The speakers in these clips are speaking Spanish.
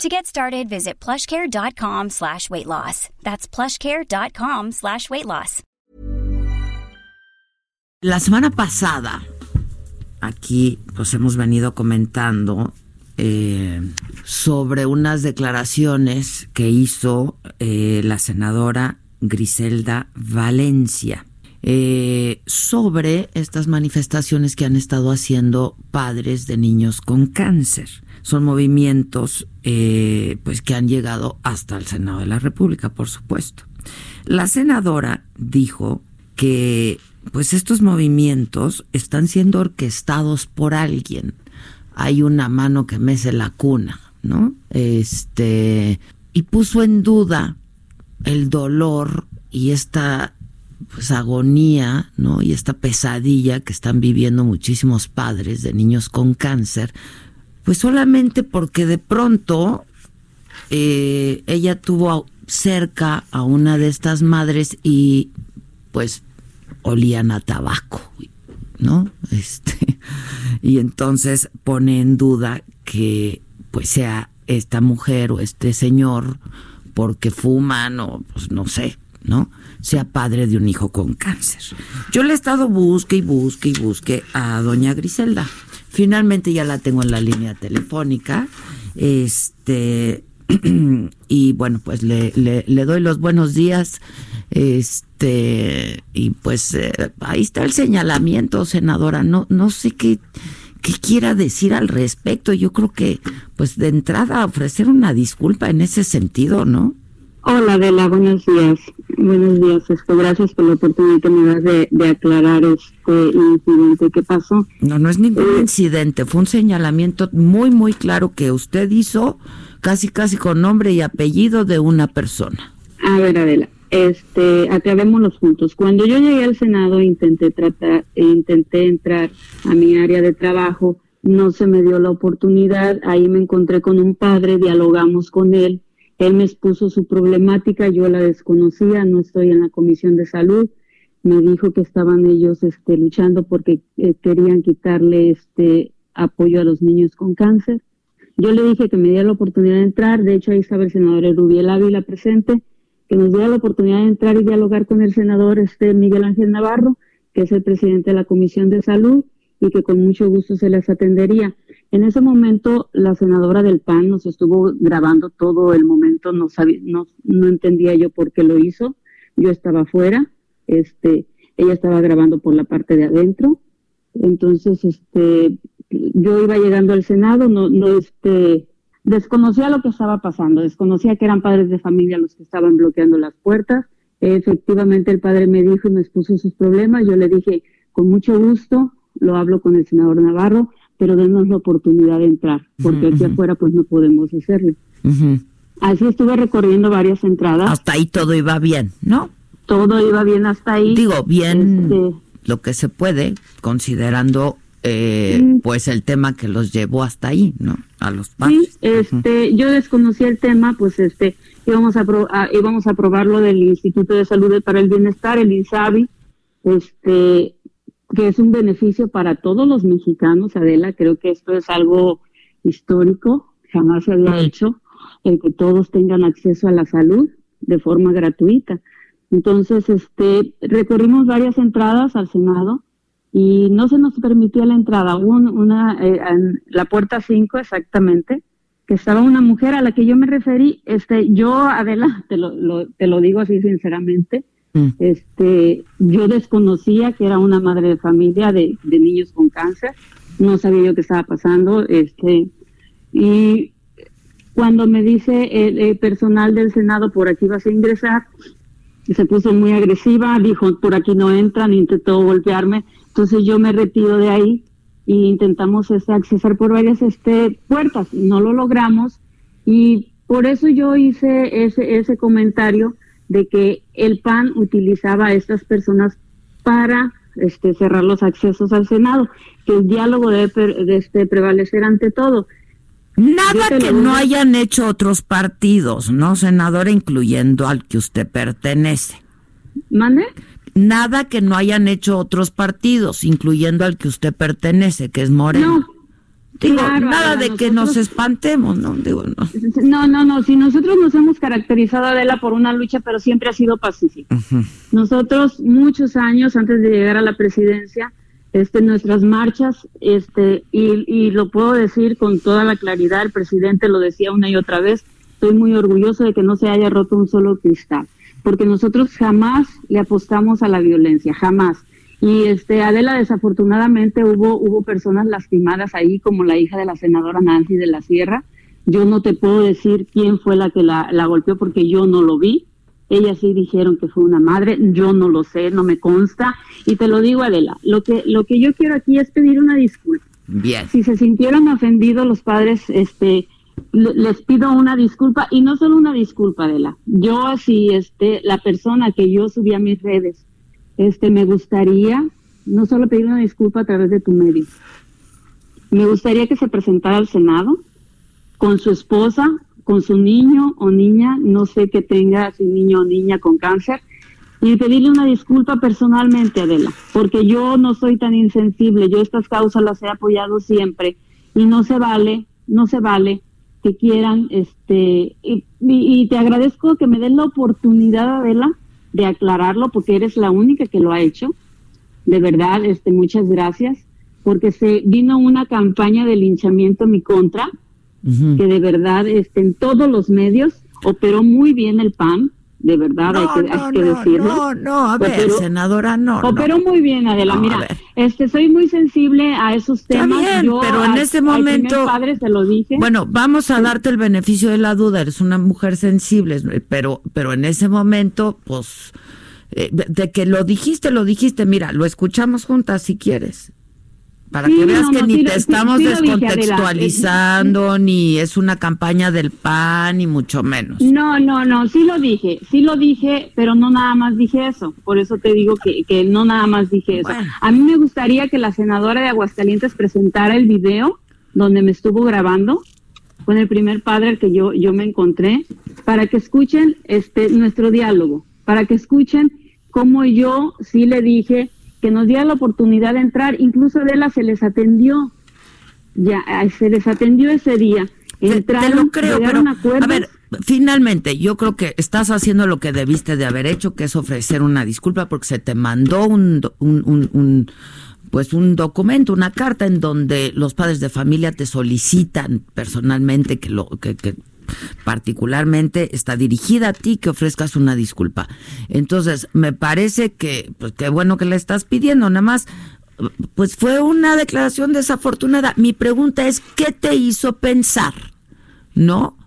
To get started, visit plushcare.com slash weight loss. That's plushcare.com slash weight loss. La semana pasada, aquí pues hemos venido comentando eh, sobre unas declaraciones que hizo eh, la senadora Griselda Valencia. Eh, sobre estas manifestaciones que han estado haciendo padres de niños con cáncer. Son movimientos eh, pues que han llegado hasta el Senado de la República, por supuesto. La senadora dijo que pues estos movimientos están siendo orquestados por alguien. Hay una mano que mece la cuna, ¿no? Este y puso en duda el dolor y esta pues agonía, ¿no? Y esta pesadilla que están viviendo muchísimos padres de niños con cáncer, pues solamente porque de pronto eh, ella tuvo cerca a una de estas madres y pues olían a tabaco, ¿no? Este, y entonces pone en duda que pues sea esta mujer o este señor porque fuman o pues no sé, ¿no? Sea padre de un hijo con cáncer. Yo le he estado busque y busque y busque a doña Griselda. Finalmente ya la tengo en la línea telefónica. Este y bueno, pues le, le, doy los buenos días. Este, y pues eh, ahí está el señalamiento, senadora. No, no sé qué, qué quiera decir al respecto. Yo creo que, pues de entrada, ofrecer una disculpa en ese sentido, ¿no? Hola Adela, buenos días. Buenos días, este, gracias por la oportunidad que me das de, aclarar este incidente que pasó. No, no es ningún eh, incidente, fue un señalamiento muy, muy claro que usted hizo, casi, casi con nombre y apellido de una persona. A ver, Adela, este, acabémoslo juntos. Cuando yo llegué al Senado intenté tratar, intenté entrar a mi área de trabajo, no se me dio la oportunidad, ahí me encontré con un padre, dialogamos con él, él me expuso su problemática, yo la desconocía, no estoy en la comisión de salud. Me dijo que estaban ellos este, luchando porque eh, querían quitarle este apoyo a los niños con cáncer. Yo le dije que me diera la oportunidad de entrar, de hecho ahí estaba el senador Rubiel Ávila presente, que nos diera la oportunidad de entrar y dialogar con el senador este Miguel Ángel Navarro, que es el presidente de la Comisión de Salud, y que con mucho gusto se les atendería. En ese momento, la senadora del PAN nos estuvo grabando todo el momento, no, sabía, no, no entendía yo por qué lo hizo. Yo estaba afuera, este, ella estaba grabando por la parte de adentro. Entonces, este, yo iba llegando al Senado, no, no, este, desconocía lo que estaba pasando, desconocía que eran padres de familia los que estaban bloqueando las puertas. Efectivamente, el padre me dijo y me expuso sus problemas. Yo le dije, con mucho gusto, lo hablo con el senador Navarro pero denos la oportunidad de entrar, porque aquí afuera pues no podemos hacerlo. Así estuve recorriendo varias entradas. Hasta ahí todo iba bien, ¿no? Todo iba bien hasta ahí. Digo, bien este, lo que se puede, considerando eh, pues el tema que los llevó hasta ahí, ¿no? A los padres. Sí, este, yo desconocí el tema, pues este, íbamos a, a, íbamos a aprobar lo del Instituto de Salud para el Bienestar, el INSABI, este, que es un beneficio para todos los mexicanos, Adela, creo que esto es algo histórico, jamás se había hecho, el que todos tengan acceso a la salud de forma gratuita. Entonces, este, recorrimos varias entradas al Senado y no se nos permitía la entrada. Hubo una, eh, en la puerta 5 exactamente, que estaba una mujer a la que yo me referí, este, yo, Adela, te lo, te lo digo así sinceramente, Mm. Este, yo desconocía que era una madre de familia de, niños con cáncer, no sabía yo qué estaba pasando, este, y cuando me dice el, personal del Senado por aquí vas a ingresar, se puso muy agresiva, dijo por aquí no entran, intentó golpearme, entonces yo me retiro de ahí e intentamos este, accesar por varias este, puertas, no lo logramos y por eso yo hice ese, ese comentario de que el PAN utilizaba a estas personas para este, cerrar los accesos al Senado, que el diálogo debe de este, prevalecer ante todo. Nada que no hayan hecho otros partidos, ¿no, senadora, incluyendo al que usted pertenece? ¿Mande? Nada que no hayan hecho otros partidos, incluyendo al que usted pertenece, que es Moreno. No, Digo, nada de que nos espantemos, ¿no? Digo, no. No, no, no. Si nosotros nos hemos caracterizado, Adela, por una lucha, pero siempre ha sido pacífica. Nosotros, muchos años antes de llegar a la presidencia, este, nuestras marchas, este, y, y lo puedo decir con toda la claridad, el presidente lo decía una y otra vez, estoy muy orgulloso de que no se haya roto un solo cristal, porque nosotros jamás le apostamos a la violencia, jamás. Y este Adela desafortunadamente hubo hubo personas lastimadas ahí como la hija de la senadora Nancy de la Sierra. Yo no te puedo decir quién fue la que la, la golpeó porque yo no lo vi. Ellas sí dijeron que fue una madre, yo no lo sé, no me consta y te lo digo Adela, lo que lo que yo quiero aquí es pedir una disculpa. Bien. Si se sintieron ofendidos los padres, este les pido una disculpa y no solo una disculpa Adela. Yo si este la persona que yo subí a mis redes este, me gustaría no solo pedir una disculpa a través de tu medio, me gustaría que se presentara al Senado con su esposa, con su niño o niña, no sé que tenga si niño o niña con cáncer, y pedirle una disculpa personalmente, Adela, porque yo no soy tan insensible, yo estas causas las he apoyado siempre y no se vale, no se vale que quieran, este, y, y te agradezco que me den la oportunidad, Adela, de aclararlo porque eres la única que lo ha hecho. De verdad, este, muchas gracias, porque se vino una campaña de linchamiento en mi contra, que de verdad, este, en todos los medios operó muy bien el PAN, de verdad, hay, que, decirlo. No, no, a ver, senadora, no. Operó muy bien, Adela. Mira, este, soy muy sensible a esos temas. pero en ese momento. padre se lo dije. Bueno, vamos a darte el beneficio de la duda. Eres una mujer sensible, pero, pero en ese momento, pues, eh, de que lo dijiste, lo dijiste. Mira, lo escuchamos juntas si quieres. Para que veas que ni te estamos descontextualizando, ni es una campaña del PAN, ni mucho menos. No, no, no, sí lo dije, sí lo dije, pero no nada más dije eso. Por eso te digo que, que no nada más dije eso. A mí me gustaría que la senadora de Aguascalientes presentara el video donde me estuvo grabando con el primer padre al que yo, yo me encontré, para que escuchen este nuestro diálogo, para que escuchen cómo yo sí le dije que nos diera la oportunidad de entrar, incluso Adela se les atendió, ya se les atendió ese día. Entraron, te, creo, pero a ver, finalmente yo creo que estás haciendo lo que debiste de haber hecho, que es ofrecer una disculpa porque se te mandó un, un, un pues un documento, una carta en donde los padres de familia te solicitan personalmente que lo que, que particularmente está dirigida a ti que ofrezcas una disculpa. Entonces, me parece que, pues qué bueno que le estás pidiendo, nada más, pues fue una declaración desafortunada. Mi pregunta es, ¿qué te hizo pensar? ¿No?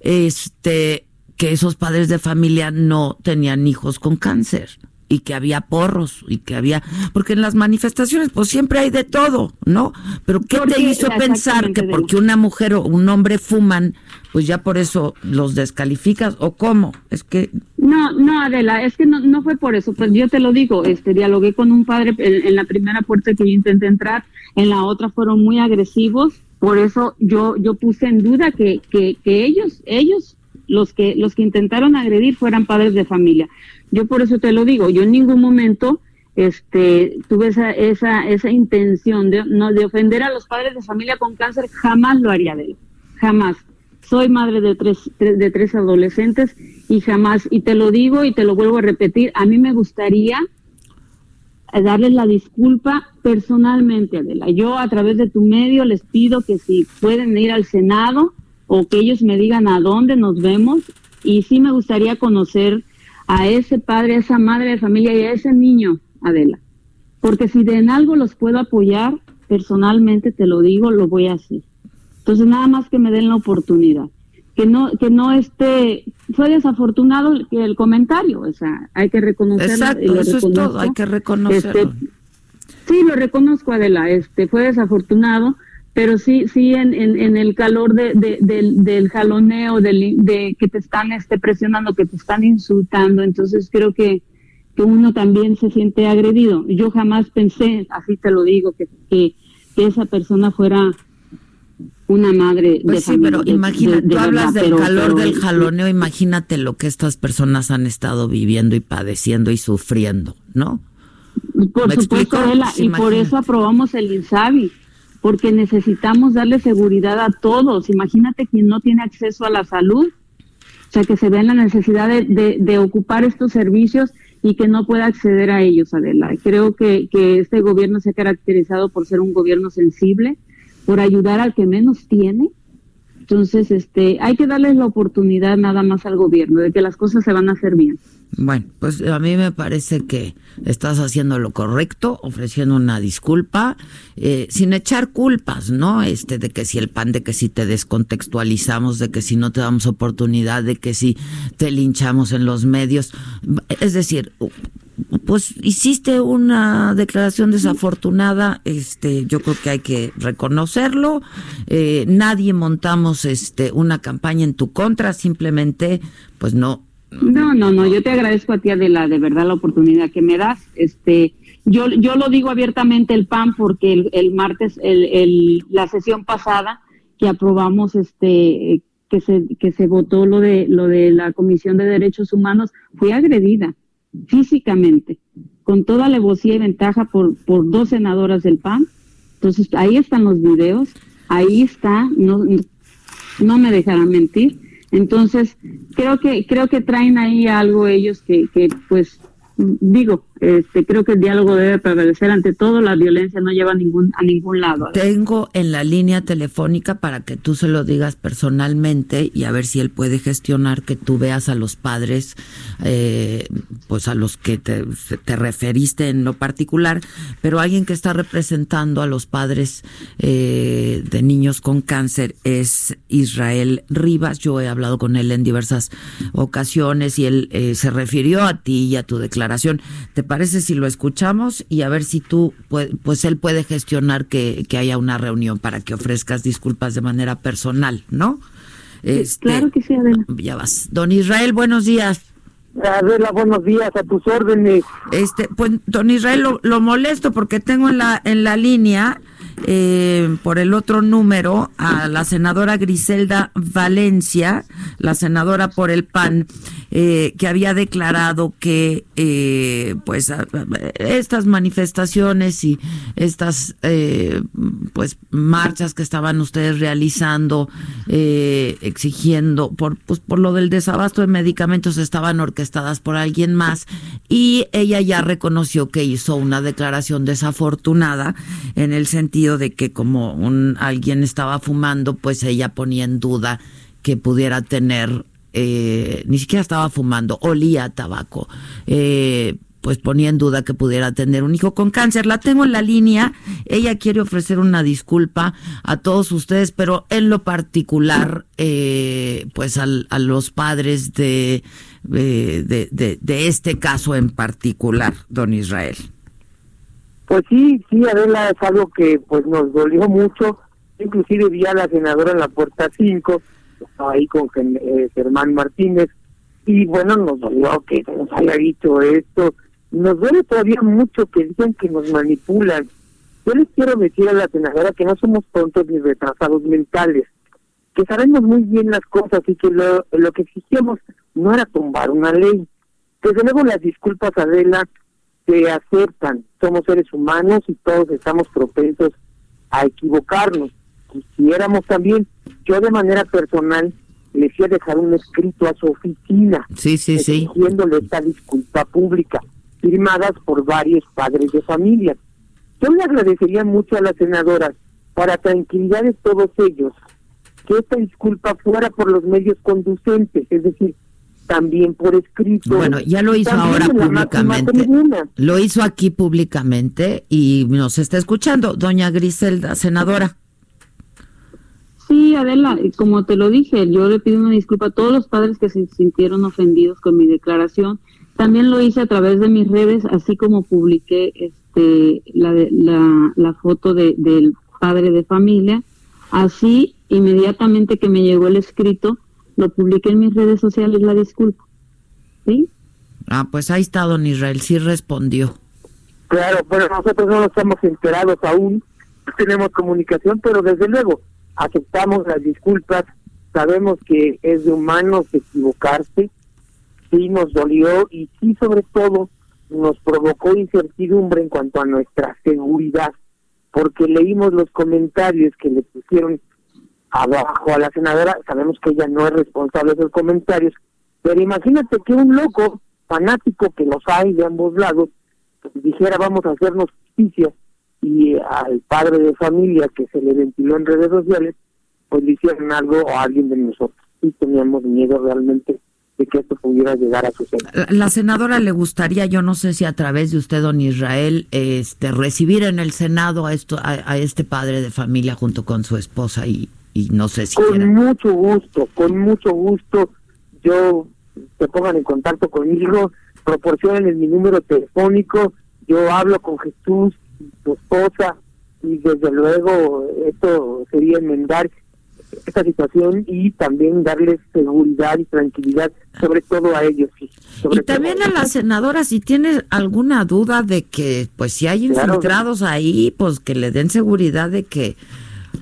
Este, que esos padres de familia no tenían hijos con cáncer y que había porros y que había porque en las manifestaciones pues siempre hay de todo, ¿no? Pero ¿qué te hizo pensar que porque una mujer o un hombre fuman, pues ya por eso los descalificas o cómo? Es que No, no Adela, es que no, no fue por eso, pues yo te lo digo, este dialogué con un padre en, la primera puerta que yo intenté entrar, en la otra fueron muy agresivos, por eso yo yo puse en duda que que, que ellos ellos los que los que intentaron agredir fueran padres de familia. Yo por eso te lo digo, yo en ningún momento este tuve esa esa esa intención de no de ofender a los padres de familia con cáncer, jamás lo haría de él. Jamás. Soy madre de tres, de tres adolescentes y jamás y te lo digo y te lo vuelvo a repetir, a mí me gustaría darles la disculpa personalmente, Adela. Yo a través de tu medio les pido que si pueden ir al Senado o que ellos me digan a dónde nos vemos y sí me gustaría conocer a ese padre, a esa madre de familia y a ese niño, Adela. Porque si de en algo los puedo apoyar, personalmente te lo digo, lo voy a hacer. Entonces nada más que me den la oportunidad. Que no, que no esté, fue desafortunado el, el comentario, o sea, hay que reconocerlo. Exacto, eso es todo, hay que reconocerlo. Este, sí, lo reconozco, Adela, este, fue desafortunado, pero sí, sí, en, en, el calor de, del, del, jaloneo, del, de que te están este, presionando, que te están insultando, entonces creo que, que uno también se siente agredido. Yo jamás pensé, así te lo digo, que, que, esa persona fuera una madre pues sí, pero imagínate, tú hablas del calor del jaloneo, imagínate lo que estas personas han estado viviendo y padeciendo y sufriendo, ¿no? Por supuesto, y por eso aprobamos el INSABI porque necesitamos darle seguridad a todos. Imagínate quien no tiene acceso a la salud, o sea, que se ve en la necesidad de, de, ocupar estos servicios y que no pueda acceder a ellos, Adela. Creo que, que este gobierno se ha caracterizado por ser un gobierno sensible, por ayudar al que menos tiene. Entonces, este, hay que darles la oportunidad nada más al gobierno de que las cosas se van a hacer bien. Bueno, pues a mí me parece que estás haciendo lo correcto, ofreciendo una disculpa, eh, sin echar culpas, ¿no? Este, de que si el pan, de que si te descontextualizamos, de que si no te damos oportunidad, de que si te linchamos en los medios. Es decir, pues hiciste una declaración desafortunada, este, yo creo que hay que reconocerlo. Eh, nadie montamos este una campaña en tu contra, simplemente, pues no no, no, no, yo te agradezco a ti, Adela, de verdad la oportunidad que me das. Este, yo, yo lo digo abiertamente el PAN porque el, el martes, el, el, la sesión pasada que aprobamos, este, que se, que se votó lo de, lo de la Comisión de Derechos Humanos, fui agredida físicamente, con toda alevosía y ventaja por, por dos senadoras del PAN. Entonces, ahí están los videos, ahí está, no, no me dejarán mentir entonces, creo que, creo que traen ahí algo ellos que, que pues, digo, este, creo que el diálogo debe prevalecer ante todo, la violencia no lleva a ningún, a ningún lado. Tengo en la línea telefónica para que tú se lo digas personalmente y a ver si él puede gestionar que tú veas a los padres, eh, pues a los que te, te, referiste en lo particular, pero alguien que está representando a los padres eh, de niños con cáncer es Israel Rivas. Yo he hablado con él en diversas ocasiones y él eh, se refirió a ti y a tu declaración. ¿Te parece si lo escuchamos y a ver si tú, pues, pues él puede gestionar que, haya una reunión para que ofrezcas disculpas de manera personal, ¿no? Este, claro que sí, Adela. Ya vas. Don Israel, buenos días. Adela, buenos días, a tus órdenes. Este, pues, don Israel, lo, lo molesto porque tengo en la, en la línea eh, por el otro número a la senadora Griselda Valencia, la senadora por el PAN, eh, que había declarado que eh, pues estas manifestaciones y estas eh, pues marchas que estaban ustedes realizando eh, exigiendo por pues por lo del desabasto de medicamentos estaban orquestadas por alguien más y ella ya reconoció que hizo una declaración desafortunada en el sentido de que como un alguien estaba fumando, pues ella ponía en duda que pudiera tener, eh, ni siquiera estaba fumando, olía a tabaco. Eh, pues ponía en duda que pudiera tener un hijo con cáncer. La tengo en la línea. Ella quiere ofrecer una disculpa a todos ustedes, pero en lo particular, eh, pues a los padres de, de, de, este caso en particular, don Israel. Pues sí, sí, Adela, es algo que pues nos dolió mucho. Inclusive vi a la senadora en la puerta 5, estaba ahí con eh, Germán Martínez, y bueno, nos dolió que nos haya dicho esto. Nos duele todavía mucho que dicen que nos manipulan. Yo les quiero decir a la senadora que no somos tontos ni retrasados mentales, que sabemos muy bien las cosas y que lo, lo que exigíamos no era tumbar una ley. Desde luego las disculpas, Adela, se aceptan. Somos seres humanos y todos estamos propensos a equivocarnos. Quisiéramos también, yo de manera personal, le a dejar un escrito a su oficina, sí, sí, exigiéndole esta disculpa pública, firmadas por varios padres de familia. Yo le agradecería mucho a la senadora, para tranquilidad de todos ellos, que esta disculpa fuera por los medios conducentes, es decir, también por escrito. Bueno, ya lo hizo ahora públicamente. Lo hizo aquí públicamente y nos está escuchando, doña Griselda, senadora. Sí, Adela, como te lo dije, yo le pido una disculpa a todos los padres que se sintieron ofendidos con mi declaración. También lo hice a través de mis redes, así como publiqué este la, la, la foto de, del padre de familia. Así, inmediatamente que me llegó el escrito, lo publiqué en mis redes sociales la disculpa. ¿Sí? Ah, pues ahí está don Israel, sí respondió. Claro, pero nosotros no nos estamos enterados aún, tenemos comunicación, pero desde luego aceptamos las disculpas, sabemos que es de humanos equivocarse, sí nos dolió y sí sobre todo nos provocó incertidumbre en cuanto a nuestra seguridad, porque leímos los comentarios que le pusieron abajo a la senadora, sabemos que ella no es responsable de esos comentarios, pero imagínate que un loco fanático que los hay de ambos lados, pues, dijera vamos a hacernos justicia y al padre de familia que se le ventiló en redes sociales, pues le hicieron algo a alguien de nosotros. Y teníamos miedo realmente de que esto pudiera llegar a suceder. La senadora le gustaría, yo no sé si a través de usted, don Israel, este, recibir en el Senado a, esto, a, este padre de familia junto con su esposa y, y no sé si... Con mucho gusto, con mucho gusto. Yo se pongan en contacto conmigo, proporcionen mi número telefónico, yo hablo con Jesús, su esposa, y desde luego esto sería enmendar esta situación y también darles seguridad y tranquilidad, sobre todo a ellos. y también a, la senadora, si tiene alguna duda de que, pues si hay infiltrados ahí, pues que le den seguridad de que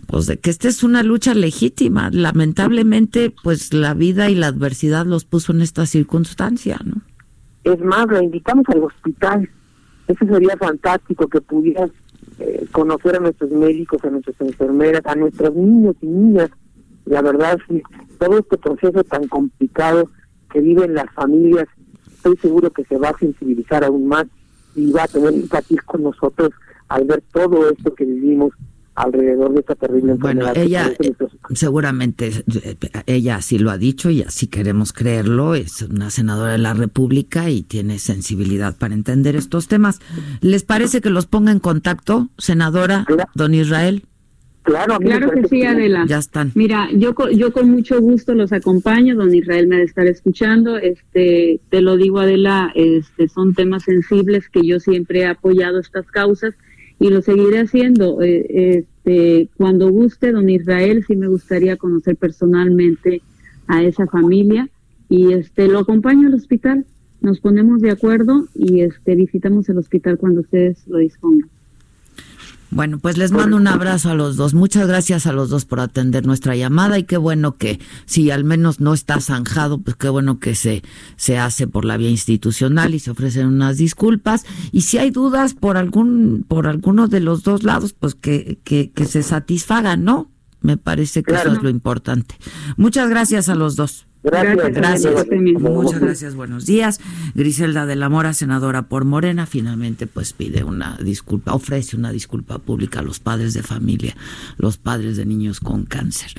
pues de que esta es una lucha legítima. Lamentablemente, pues la vida y la adversidad los puso en esta circunstancia, ¿no? Es más, la invitamos al hospital. Eso sería fantástico que pudieras eh, conocer a nuestros médicos, a nuestras enfermeras, a nuestros niños y niñas. La verdad, sí, todo este proceso tan complicado que viven las familias, estoy seguro que se va a sensibilizar aún más y va a tener empatía con nosotros al ver todo esto que vivimos alrededor de esta terrible Bueno, ella seguramente ella así lo ha dicho y así queremos creerlo, es una senadora de la República y tiene sensibilidad para entender estos temas. ¿Les parece que los ponga en contacto, senadora don Israel? Claro, claro que sí, Adela. Ya están. Mira, yo yo con mucho gusto los acompaño, don Israel me ha de estar escuchando. Este, te lo digo, Adela, este, son temas sensibles que yo siempre he apoyado estas causas y lo seguiré haciendo. Eh, este, cuando guste, don Israel, sí me gustaría conocer personalmente a esa familia y este lo acompaño al hospital. Nos ponemos de acuerdo y este visitamos el hospital cuando ustedes lo dispongan. Bueno, pues les mando un abrazo a los dos. Muchas gracias a los dos por atender nuestra llamada y qué bueno que si al menos no está zanjado, pues qué bueno que se se hace por la vía institucional y se ofrecen unas disculpas y si hay dudas por algún por alguno de los dos lados, pues que que, que se satisfagan, ¿no? Me parece que eso es lo importante. Muchas gracias a los dos. Gracias. Gracias. Muchas gracias. Buenos días. Griselda de la Mora, senadora por Morena, finalmente pues pide una disculpa, ofrece una disculpa pública a los padres de familia, los padres de niños con cáncer.